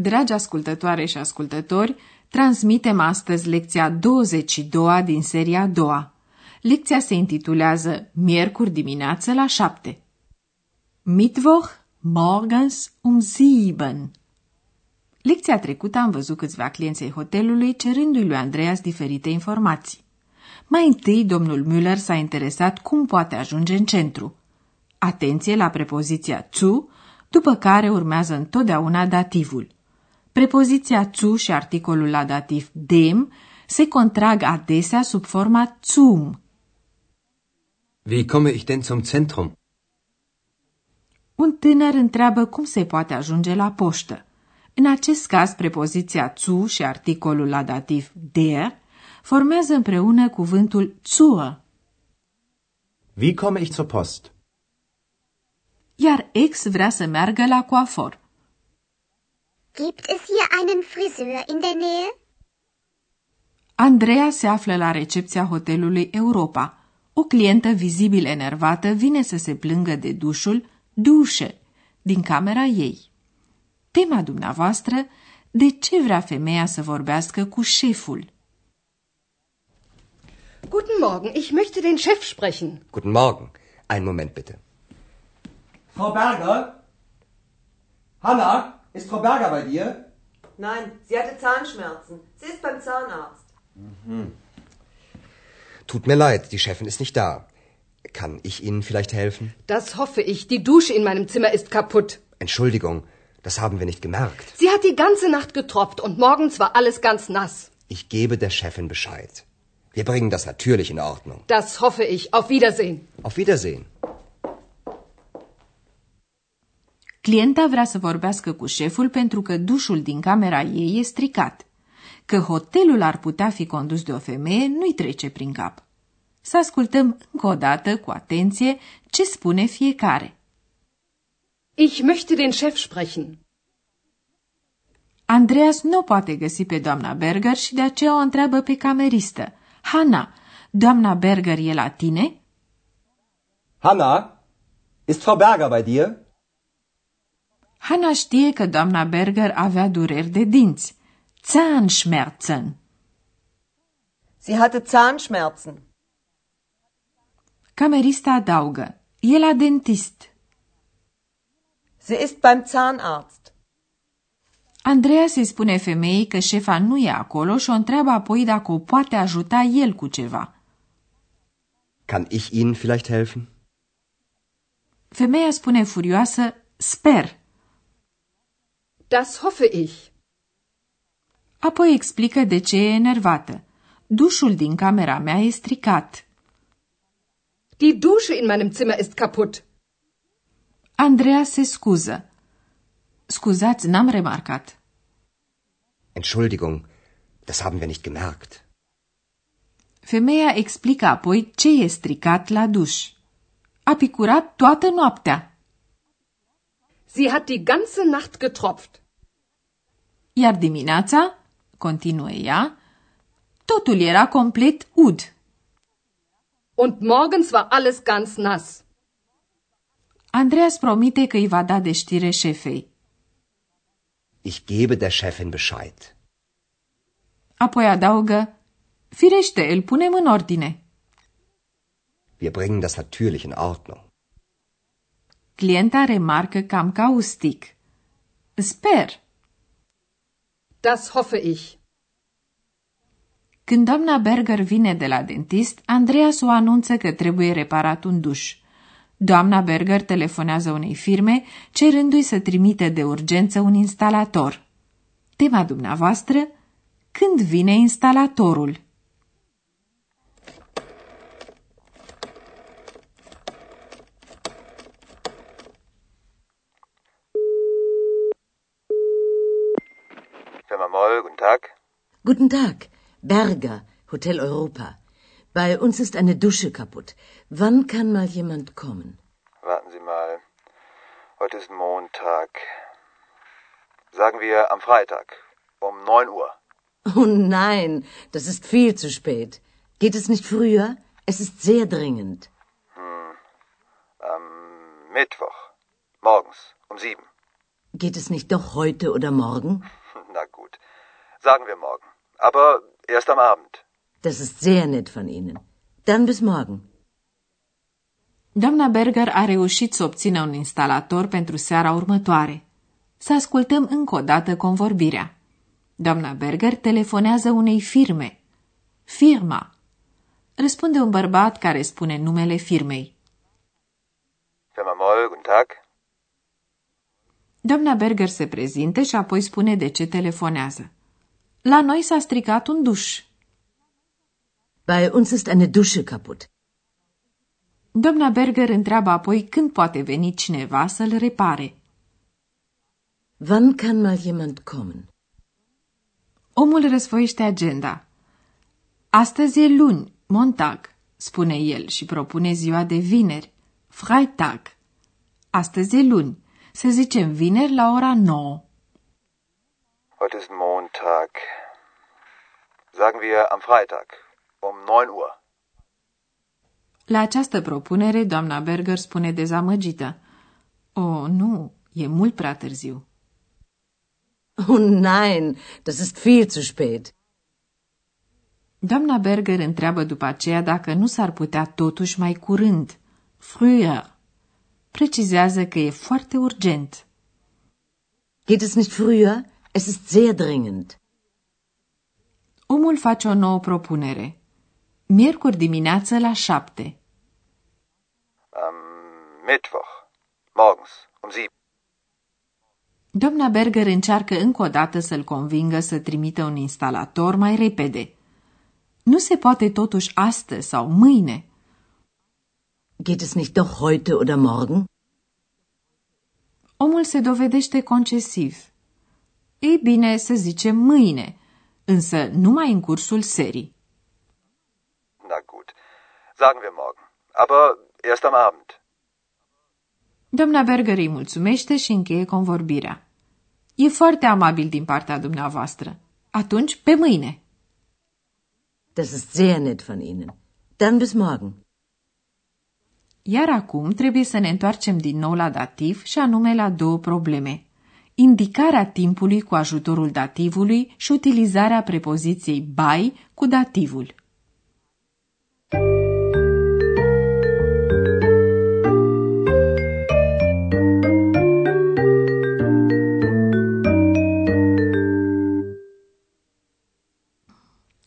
Dragi ascultătoare și ascultători, transmitem astăzi lecția 22 din seria a doua. Lecția se intitulează Miercuri dimineață la 7. Mittwoch morgens um 7. Lecția trecută am văzut câțiva clienți ai hotelului cerându-i lui Andreas diferite informații. Mai întâi, domnul Müller s-a interesat cum poate ajunge în centru. Atenție la prepoziția zu, după care urmează întotdeauna dativul. Prepoziția zu și articolul la dativ dem se contrag adesea sub forma zum. Wie komme ich denn zum Zentrum? Un tânăr întreabă cum se poate ajunge la poștă. În acest caz, prepoziția zu și articolul la dativ der formează împreună cuvântul zur, Wie komme ich zur Post? iar ex vrea să meargă la coafor. Gibt es hier einen Friseur in der Nähe? Andreea se află la recepția hotelului Europa. O clientă vizibil enervată vine să se plângă de dușul dușe din camera ei. Tema dumneavoastră, de ce vrea femeia să vorbească cu șeful? Guten Morgen, ich möchte den Chef sprechen. Guten Morgen. Einen Moment bitte. Frau Berger? Hanna, ist Frau Berger bei dir? Nein, sie hatte Zahnschmerzen. Sie ist beim Zahnarzt. Tut mir leid, die Chefin ist nicht da. Kann ich Ihnen vielleicht helfen? Das hoffe ich. Die Dusche in meinem Zimmer ist kaputt. Entschuldigung, das haben wir nicht gemerkt. Sie hat die ganze Nacht getropft und morgens war alles ganz nass. Ich gebe der Chefin Bescheid. Wir bringen das natürlich in Ordnung. Das hoffe ich. Auf Wiedersehen. Auf Wiedersehen. Clienta vrea să vorbească cu șeful pentru că dușul din camera ei e stricat. Că hotelul ar putea fi condus de o femeie nu-i trece prin cap. Să ascultăm încă o dată, cu atenție, ce spune fiecare. Ich möchte den Chef sprechen. Andreas nu poate găsi pe doamna Berger și de aceea o întreabă pe cameristă. Hanna, doamna Berger e la tine? Hanna, ist Frau Berger bei dir? Hanna știe că doamna Berger avea dureri de dinți. Zahnschmerzen. Sie hatte Zahnschmerzen. Camerista adaugă. E la dentist. Sie ist beim Zahnarzt. Andreea se spune femeii că șefa nu e acolo și o întreabă apoi dacă o poate ajuta el cu ceva. Kann ich Ihnen vielleicht helfen? Femeia spune furioasă, sper. Das hoffe ich. Apoi explică de ce e enervată. Dușul din camera mea e stricat. Die Dusche in meinem Zimmer ist kaputt. Andreea se scuză. Scuzați, n-am remarcat. Entschuldigung, das haben wir nicht gemerkt. Femeia explică apoi ce e stricat la duș. A picurat toată noaptea, Sie hat die ganze Nacht getropft. iar dimineața, continuă ea, totul era complet ud. Und morgens war alles ganz nass. Andreas promite că îi va da de știre șefei. Ich gebe der Chefin Bescheid. Apoi adaugă, firește, îl punem în ordine. Wir bringen das natürlich in Ordnung. Clienta remarcă cam caustic. Sper. Das hoffe ich. Când doamna Berger vine de la dentist, Andreas o anunță că trebuie reparat un duș. Doamna Berger telefonează unei firme, cerându-i să trimite de urgență un instalator. Tema dumneavoastră? Când vine instalatorul? Guten Tag. Berger, Hotel Europa. Bei uns ist eine Dusche kaputt. Wann kann mal jemand kommen? Warten Sie mal. Heute ist Montag. Sagen wir am Freitag um 9 Uhr. Oh nein, das ist viel zu spät. Geht es nicht früher? Es ist sehr dringend. Hm. Am Mittwoch. Morgens um sieben. Geht es nicht doch heute oder morgen? Na gut. Sagen wir morgen. Aber erst am Abend. Das ist sehr nett von Ihnen. Dann bis morgen. Doamna Berger a reușit să obțină un instalator pentru seara următoare. Să ascultăm încă o dată convorbirea. Doamna Berger telefonează unei firme. Firma. Răspunde un bărbat care spune numele firmei. Firma Moll, guten Tag. Doamna Berger se prezinte și apoi spune de ce telefonează. La noi s-a stricat un duș. Bei uns ist eine Dusche kaputt. Doamna Berger întreabă apoi când poate veni cineva să-l repare. Wann kann mal jemand kommen? Omul răsfoiește agenda. Astăzi e luni, Montag, spune el și propune ziua de vineri, Freitag. Astăzi e luni, să zicem vineri la ora 9. Heute ist Montag. Sagen wir am Freitag um 9 Uhr. La această propunere, doamna Berger spune dezamăgită. Oh, nu, e mult prea târziu. Oh nein, das ist viel zu spät. Doamna Berger întreabă după aceea dacă nu s-ar putea totuși mai curând, früher. Precizează că e foarte urgent. Geht es nicht früher? Es ist sehr dringend. Omul face o nouă propunere. Miercuri dimineață la șapte. Am Mittwoch. Morgens um sieben. Doamna Berger încearcă încă o dată să-l convingă să trimită un instalator mai repede. Nu se poate totuși astăzi sau mâine. Geht es nicht doch heute oder morgen? Omul se dovedește concesiv. Ei bine, să zicem mâine, însă numai în cursul serii. Na gut. Sagen wir morgen. Aber erst am Abend. Doamna Berger îi mulțumește și încheie convorbirea. E foarte amabil din partea dumneavoastră. Atunci, pe mâine. Das ist sehr nett von Ihnen. Dann bis morgen. Iar acum trebuie să ne întoarcem din nou la dativ și anume la două probleme. Indicarea timpului cu ajutorul dativului și utilizarea prepoziției by cu dativul.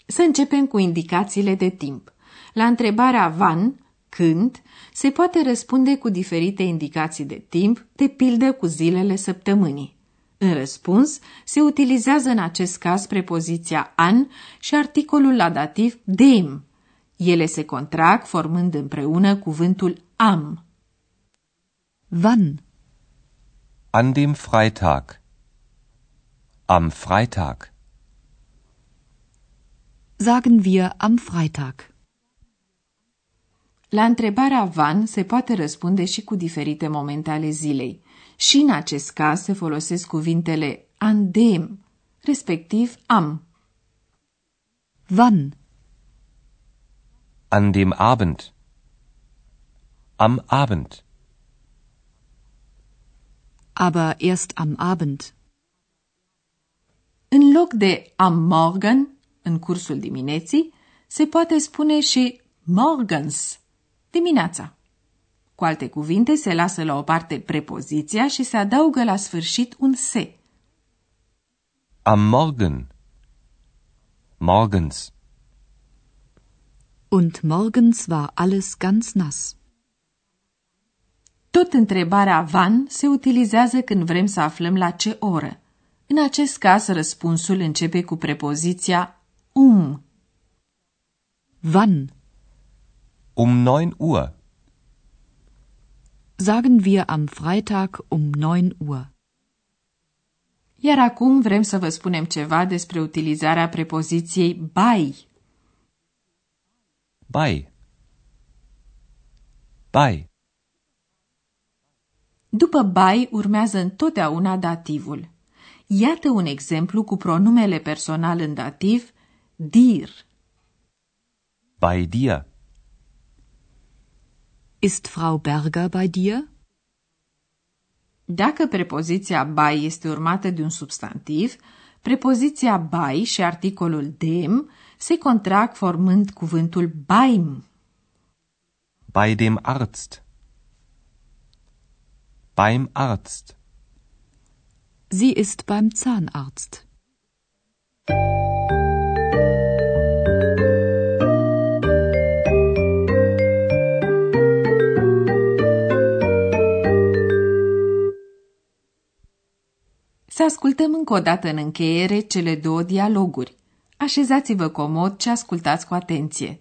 Să începem cu indicațiile de timp. La întrebarea van, când, se poate răspunde cu diferite indicații de timp, de pildă cu zilele săptămânii. În răspuns, se utilizează în acest caz prepoziția an și articolul la dativ dem. Ele se contrag formând împreună cuvântul am. Wann? An dem Freitag. Am Freitag. Sagen wir am Freitag. La întrebarea van se poate răspunde și cu diferite momente ale zilei. Și în acest caz se folosesc cuvintele andem, respectiv am. Wann? An dem Abend. Am Abend. Aber erst am Abend. În loc de am morgen, în cursul dimineții, se poate spune și morgens, dimineața. Cu alte cuvinte, se lasă la o parte prepoziția și se adaugă la sfârșit un se. Am Morgen. Morgens. Und morgens war alles ganz nass. Tot întrebarea van se utilizează când vrem să aflăm la ce oră. În acest caz, răspunsul începe cu prepoziția um. Wann? Um 9 Uhr. Sagen wir am Freitag um 9 Uhr. Iar acum vrem să vă spunem ceva despre utilizarea prepoziției bei. Bei. Bei. După bei urmează întotdeauna dativul. Iată un exemplu cu pronumele personal în dativ, dir. Bei dir. Ist Frau Berger bei dir? Dacă prepoziția bei este urmată de un substantiv, prepoziția bei și articolul dem se contrag formând cuvântul beim. Bei dem Arzt. Beim Arzt. Sie ist beim Zahnarzt. Să ascultăm încă o dată în încheiere cele două dialoguri. Așezați-vă comod și ascultați cu atenție.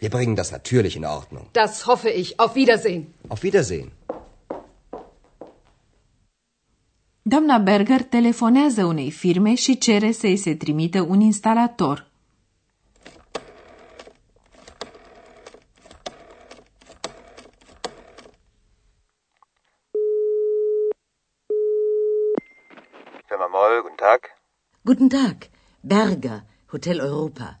Wir bringen das natürlich in Ordnung. Das hoffe ich. Auf Wiedersehen. Auf Wiedersehen. Doamna Berger telefonează unei firme și cere să-i se trimită un instalator. Firma Moll, guten Tag. Guten Tag. Berger, Hotel Europa.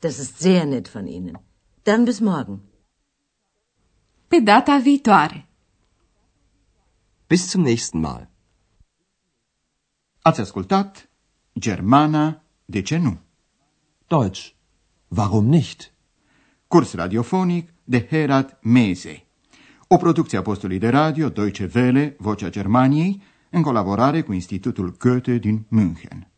Das ist sehr nett von Ihnen. Dann bis morgen. Pe data viitoare. Bis zum nächsten Mal. Ați ascultat Germana, de ce nu? Deutsch. Warum nicht? Curs radiofonic de Herat Mese. O producție a postului de radio Deutsche Welle, Vocea Germaniei, în colaborare cu Institutul Goethe din München.